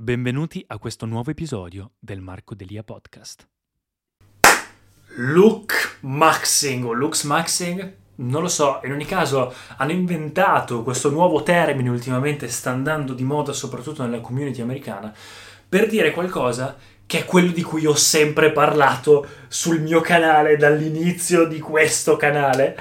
Benvenuti a questo nuovo episodio del Marco Delia Podcast. Look Maxing o Lux Maxing, non lo so, in ogni caso hanno inventato questo nuovo termine ultimamente, sta andando di moda soprattutto nella community americana, per dire qualcosa che è quello di cui ho sempre parlato sul mio canale dall'inizio di questo canale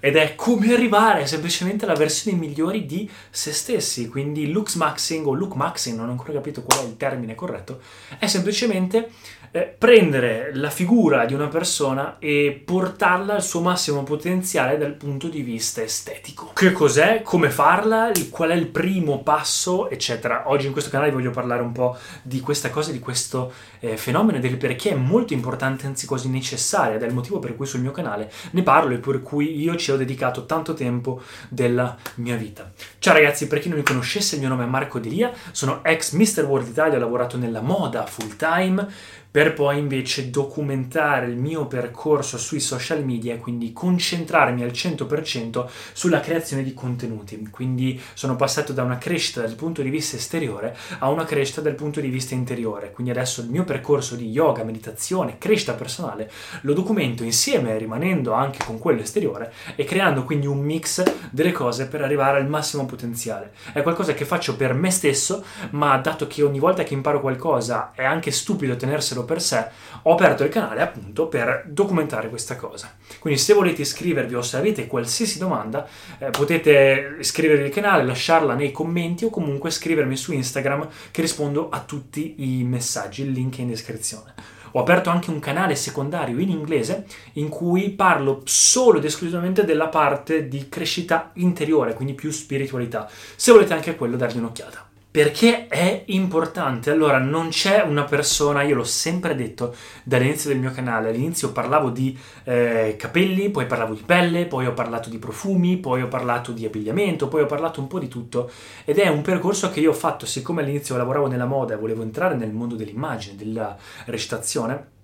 ed è come arrivare semplicemente alla versione migliori di se stessi quindi looks maxing o look maxing non ho ancora capito qual è il termine corretto è semplicemente eh, prendere la figura di una persona e portarla al suo massimo potenziale dal punto di vista estetico. Che cos'è? Come farla? Qual è il primo passo? Eccetera. Oggi in questo canale voglio parlare un po' di questa cosa, di questo eh, fenomeno e del perché è molto importante, anzi quasi necessaria, ed è il motivo per cui sul mio canale ne parlo e per cui io ci ho dedicato tanto tempo della mia vita. Ciao ragazzi, per chi non mi conoscesse, il mio nome è Marco Delia, sono ex Mr. World Italia, ho lavorato nella moda full time per poi invece documentare il mio percorso sui social media e quindi concentrarmi al 100% sulla creazione di contenuti. Quindi sono passato da una crescita dal punto di vista esteriore a una crescita dal punto di vista interiore. Quindi adesso il mio percorso di yoga, meditazione, crescita personale lo documento insieme rimanendo anche con quello esteriore e creando quindi un mix delle cose per arrivare al massimo potenziale. È qualcosa che faccio per me stesso, ma dato che ogni volta che imparo qualcosa è anche stupido tenerselo per sé, ho aperto il canale appunto per documentare questa cosa. Quindi se volete iscrivervi o se avete qualsiasi domanda, eh, potete iscrivervi al canale, lasciarla nei commenti o comunque scrivermi su Instagram che rispondo a tutti i messaggi, il link è in descrizione. Ho aperto anche un canale secondario in inglese in cui parlo solo ed esclusivamente della parte di crescita interiore, quindi più spiritualità. Se volete anche quello, dargli un'occhiata. Perché è importante? Allora, non c'è una persona, io l'ho sempre detto dall'inizio del mio canale, all'inizio parlavo di eh, capelli, poi parlavo di pelle, poi ho parlato di profumi, poi ho parlato di abbigliamento, poi ho parlato un po' di tutto ed è un percorso che io ho fatto, siccome all'inizio lavoravo nella moda e volevo entrare nel mondo dell'immagine, della recitazione,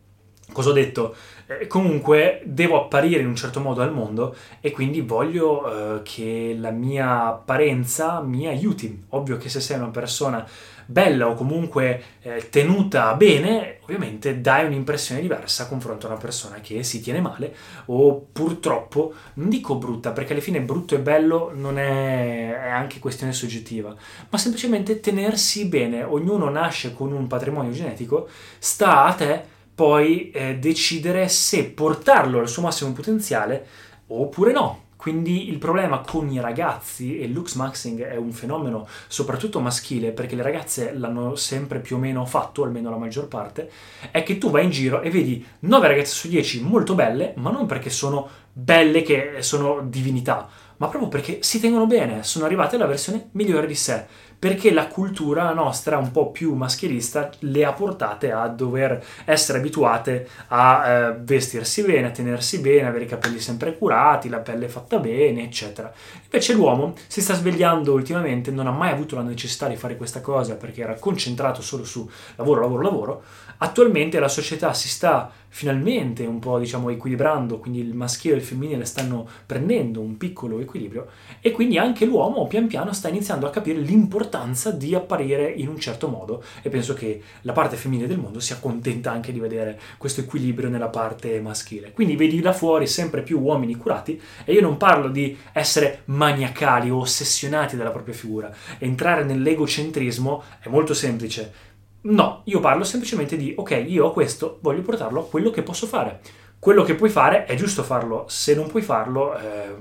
Cosa ho detto? Eh, comunque devo apparire in un certo modo al mondo e quindi voglio eh, che la mia apparenza mi aiuti. Ovvio che se sei una persona bella o comunque eh, tenuta bene, ovviamente dai un'impressione diversa confronto a una persona che si tiene male o purtroppo, non dico brutta, perché alla fine brutto e bello non è, è anche questione soggettiva, ma semplicemente tenersi bene. Ognuno nasce con un patrimonio genetico, sta a te poi eh, decidere se portarlo al suo massimo potenziale oppure no. Quindi il problema con i ragazzi, e il looks maxing è un fenomeno soprattutto maschile, perché le ragazze l'hanno sempre più o meno fatto, almeno la maggior parte, è che tu vai in giro e vedi 9 ragazze su 10 molto belle, ma non perché sono belle che sono divinità, ma proprio perché si tengono bene, sono arrivate alla versione migliore di sé perché la cultura nostra un po' più maschilista le ha portate a dover essere abituate a eh, vestirsi bene, a tenersi bene, avere i capelli sempre curati, la pelle fatta bene, eccetera. Invece l'uomo si sta svegliando ultimamente, non ha mai avuto la necessità di fare questa cosa perché era concentrato solo su lavoro, lavoro, lavoro. Attualmente la società si sta finalmente un po' diciamo equilibrando, quindi il maschile e il femminile stanno prendendo un piccolo equilibrio e quindi anche l'uomo pian piano sta iniziando a capire l'importanza di apparire in un certo modo e penso che la parte femminile del mondo sia contenta anche di vedere questo equilibrio nella parte maschile. Quindi vedi da fuori sempre più uomini curati e io non parlo di essere maniacali o ossessionati dalla propria figura. Entrare nell'egocentrismo è molto semplice No, io parlo semplicemente di, ok, io ho questo, voglio portarlo a quello che posso fare. Quello che puoi fare è giusto farlo, se non puoi farlo eh,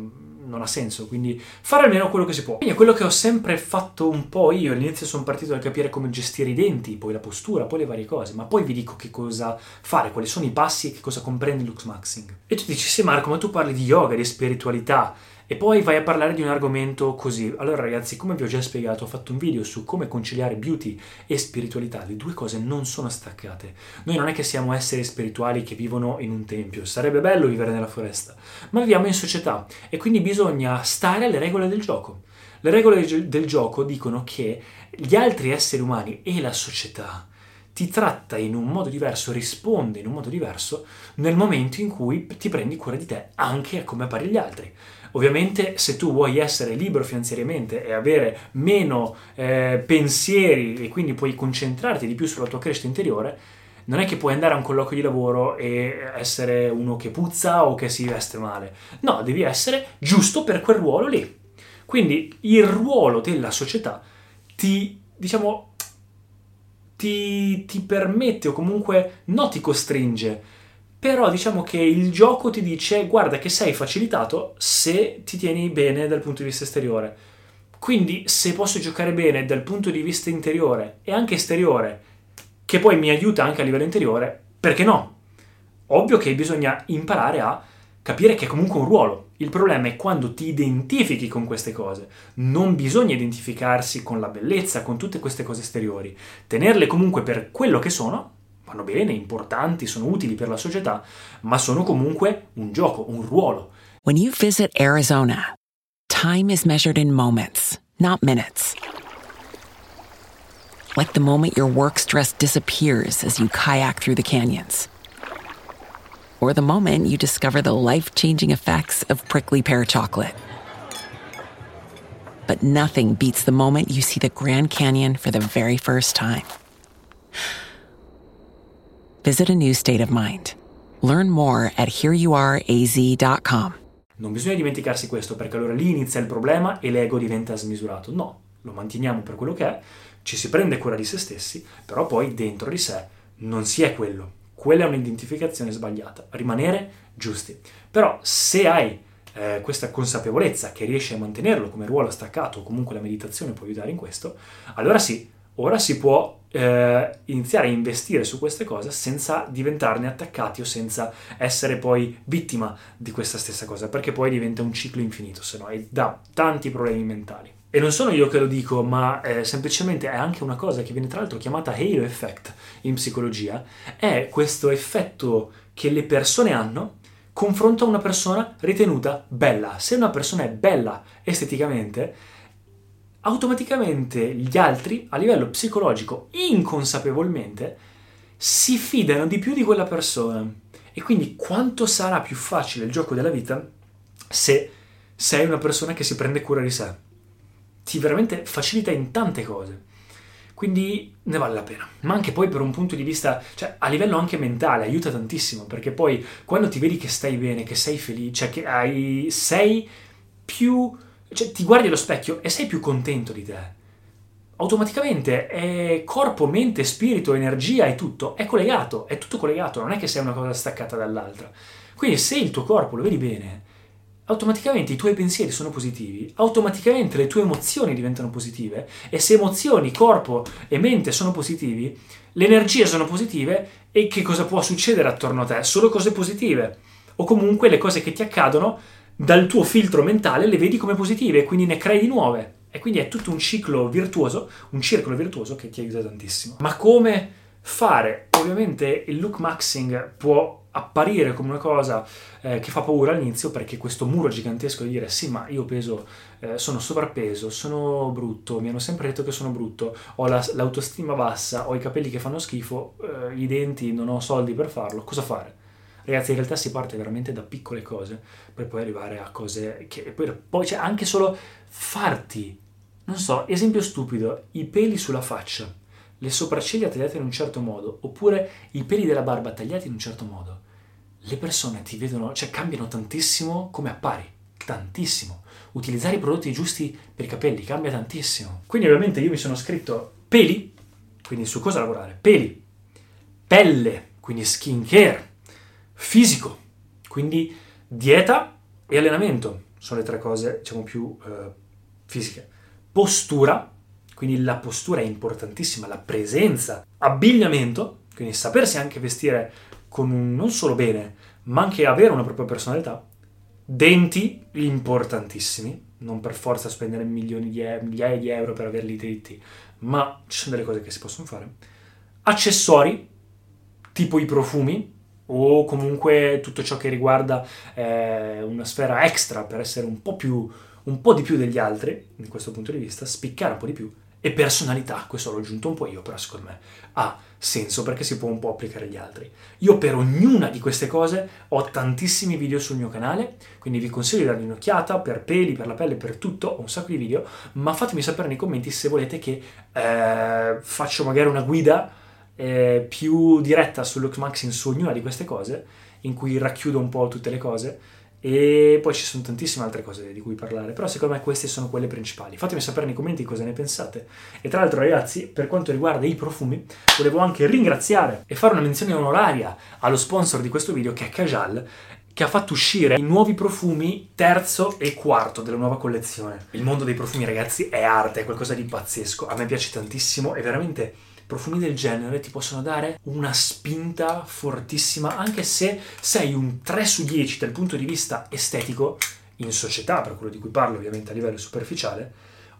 non ha senso, quindi fare almeno quello che si può. Quindi è quello che ho sempre fatto un po' io, all'inizio sono partito da capire come gestire i denti, poi la postura, poi le varie cose, ma poi vi dico che cosa fare, quali sono i passi e che cosa comprende il Lux Maxing. E tu dici, sì Marco, ma tu parli di yoga, di spiritualità, E poi vai a parlare di un argomento così. Allora ragazzi, come vi ho già spiegato, ho fatto un video su come conciliare beauty e spiritualità. Le due cose non sono staccate. Noi non è che siamo esseri spirituali che vivono in un tempio, sarebbe bello vivere nella foresta, ma viviamo in società e quindi bisogna stare alle regole del gioco. Le regole del gioco dicono che gli altri esseri umani e la società ti tratta in un modo diverso, risponde in un modo diverso nel momento in cui ti prendi cura di te, anche a come appari gli altri. Ovviamente se tu vuoi essere libero finanziariamente e avere meno eh, pensieri e quindi puoi concentrarti di più sulla tua crescita interiore, non è che puoi andare a un colloquio di lavoro e essere uno che puzza o che si veste male. No, devi essere giusto per quel ruolo lì. Quindi il ruolo della società ti, diciamo, ti, ti permette o comunque non ti costringe, però diciamo che il gioco ti dice guarda che sei facilitato se ti tieni bene dal punto di vista esteriore. Quindi se posso giocare bene dal punto di vista interiore e anche esteriore, che poi mi aiuta anche a livello interiore, perché no? Ovvio che bisogna imparare a capire che è comunque un ruolo. Il problema è quando ti identifichi con queste cose. Non bisogna identificarsi con la bellezza, con tutte queste cose esteriori. Tenerle comunque per quello che sono, vanno bene, importanti, sono utili per la società, ma sono comunque un gioco, un ruolo. When you visit Arizona, time is measured in moments, not minutes. Like the moment your work stress disappears as you kayak through the canyons. Or the moment you discover the life changing effects of prickly pear chocolate. But nothing beats the moment you see the Grand Canyon for the very first time. Visit a new state of mind. Learn more at hereyouareaz.com. Non bisogna dimenticarsi questo perché allora lì inizia il problema e l'ego diventa smisurato. No, lo manteniamo per quello che è, ci si prende cura di se stessi, però poi dentro di sé non si è quello quella è un'identificazione sbagliata. Rimanere giusti. Però se hai eh, questa consapevolezza che riesci a mantenerlo come ruolo staccato o comunque la meditazione può aiutare in questo, allora sì, ora si può eh, iniziare a investire su queste cose senza diventarne attaccati o senza essere poi vittima di questa stessa cosa, perché poi diventa un ciclo infinito, se no, e dà tanti problemi mentali. E non sono io che lo dico, ma eh, semplicemente è anche una cosa che viene tra l'altro chiamata halo effect in psicologia, è questo effetto che le persone hanno confronto a una persona ritenuta bella. Se una persona è bella esteticamente, automaticamente gli altri, a livello psicologico, inconsapevolmente, si fidano di più di quella persona. E quindi quanto sarà più facile il gioco della vita se sei una persona che si prende cura di sé? Ti veramente facilita in tante cose. Quindi ne vale la pena. Ma anche poi per un punto di vista, cioè a livello anche mentale, aiuta tantissimo, perché poi quando ti vedi che stai bene, che sei felice, cioè che hai, sei più... cioè ti guardi allo specchio e sei più contento di te. Automaticamente è corpo, mente, spirito, energia e tutto è collegato, è tutto collegato, non è che sei una cosa staccata dall'altra. Quindi se il tuo corpo lo vedi bene, automaticamente i tuoi pensieri sono positivi, automaticamente le tue emozioni diventano positive e se emozioni, corpo e mente sono positivi, le energie sono positive e che cosa può succedere attorno a te? Solo cose positive o comunque le cose che ti accadono dal tuo filtro mentale le vedi come positive e quindi ne crei di nuove. E quindi è tutto un ciclo virtuoso, un circolo virtuoso che ti aiuta tantissimo. Ma come fare? Ovviamente il look maxing può apparire come una cosa eh, che fa paura all'inizio perché questo muro gigantesco di dire sì ma io peso, eh, sono sovrappeso, sono brutto, mi hanno sempre detto che sono brutto, ho la, l'autostima bassa, ho i capelli che fanno schifo, eh, i denti, non ho soldi per farlo, cosa fare? Ragazzi, in realtà si parte veramente da piccole cose per poi arrivare a cose che poi, poi c'è anche solo farti, non so, esempio stupido, i peli sulla faccia le sopracciglia tagliate in un certo modo, oppure i peli della barba tagliati in un certo modo, le persone ti vedono, cioè cambiano tantissimo come appari, tantissimo. Utilizzare i prodotti giusti per i capelli cambia tantissimo. Quindi ovviamente io mi sono scritto peli, quindi su cosa lavorare? Peli, pelle, quindi skin care, fisico, quindi dieta e allenamento, sono le tre cose diciamo più eh, fisiche. Postura, quindi la postura è importantissima, la presenza, abbigliamento, quindi sapersi anche vestire con un, non solo bene, ma anche avere una propria personalità, Denti importantissimi, non per forza spendere milioni di migliaia di euro per averli diritti, ma ci sono delle cose che si possono fare. Accessori, tipo i profumi, o comunque tutto ciò che riguarda eh, una sfera extra per essere un po' più un po' di più degli altri, da questo punto di vista, spiccare un po' di più, e personalità, questo l'ho aggiunto un po' io, però secondo me ha senso perché si può un po' applicare agli altri. Io per ognuna di queste cose ho tantissimi video sul mio canale, quindi vi consiglio di dargli un'occhiata per peli, per la pelle, per tutto, ho un sacco di video, ma fatemi sapere nei commenti se volete che eh, faccio magari una guida eh, più diretta su Maxing su ognuna di queste cose, in cui racchiudo un po' tutte le cose e poi ci sono tantissime altre cose di cui parlare, però secondo me queste sono quelle principali. Fatemi sapere nei commenti cosa ne pensate. E tra l'altro ragazzi, per quanto riguarda i profumi, volevo anche ringraziare e fare una menzione onoraria allo sponsor di questo video che è Kajal, che ha fatto uscire i nuovi profumi terzo e quarto della nuova collezione. Il mondo dei profumi ragazzi è arte, è qualcosa di pazzesco, a me piace tantissimo e veramente profumi del genere ti possono dare una spinta fortissima, anche se sei un 3 su 10 dal punto di vista estetico, in società, per quello di cui parlo ovviamente a livello superficiale,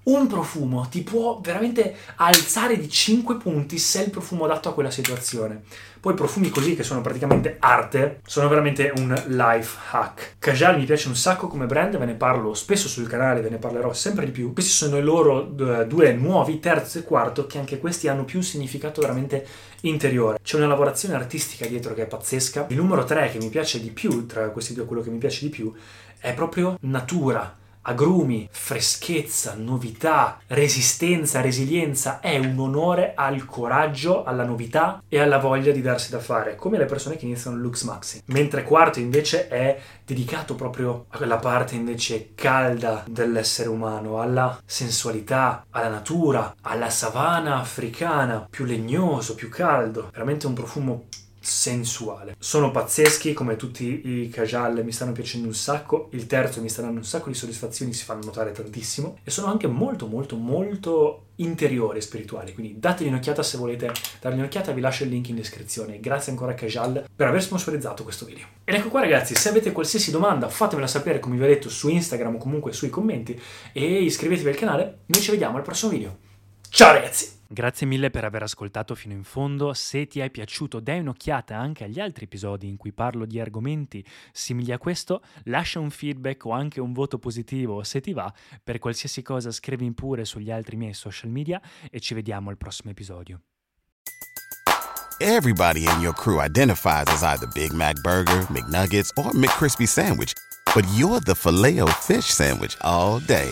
un profumo ti può veramente alzare di 5 punti se è il profumo adatto a quella situazione. Poi profumi così che sono praticamente arte, sono veramente un life hack. Kajal mi piace un sacco come brand, ve ne parlo spesso sul canale, ve ne parlerò sempre di più. Questi sono i loro due nuovi, terzo e quarto, che anche questi hanno più un significato veramente interiore. C'è una lavorazione artistica dietro che è pazzesca. Il numero 3 che mi piace di più, tra questi due quello che mi piace di più, è proprio natura agrumi, freschezza, novità, resistenza, resilienza, è un onore al coraggio, alla novità e alla voglia di darsi da fare, come le persone che iniziano il Lux Maxi. Mentre quarto invece è dedicato proprio a quella parte invece calda dell'essere umano, alla sensualità, alla natura, alla savana africana, più legnoso, più caldo, veramente un profumo sensuale. Sono pazzeschi come tutti i casual, mi stanno piacendo un sacco. Il terzo mi sta dando un sacco di soddisfazioni, si fanno notare tantissimo. E sono anche molto, molto, molto interiori e spirituali. Quindi dategli un'occhiata se volete dargli un'occhiata, vi lascio il link in descrizione. Grazie ancora a Casual per aver sponsorizzato questo video. Ed ecco qua ragazzi, se avete qualsiasi domanda fatemela sapere come vi ho detto su Instagram o comunque sui commenti e iscrivetevi al canale. Noi ci vediamo al prossimo video. Ciao ragazzi! Grazie mille per aver ascoltato fino in fondo. Se ti è piaciuto, dai un'occhiata anche agli altri episodi in cui parlo di argomenti simili a questo. Lascia un feedback o anche un voto positivo se ti va. Per qualsiasi cosa scrivi pure sugli altri miei social media e ci vediamo al prossimo episodio. Everybody in your crew identifies as either Big Mac Burger, McNuggets, or McCrispy Sandwich, but you're the filet fish Sandwich all day.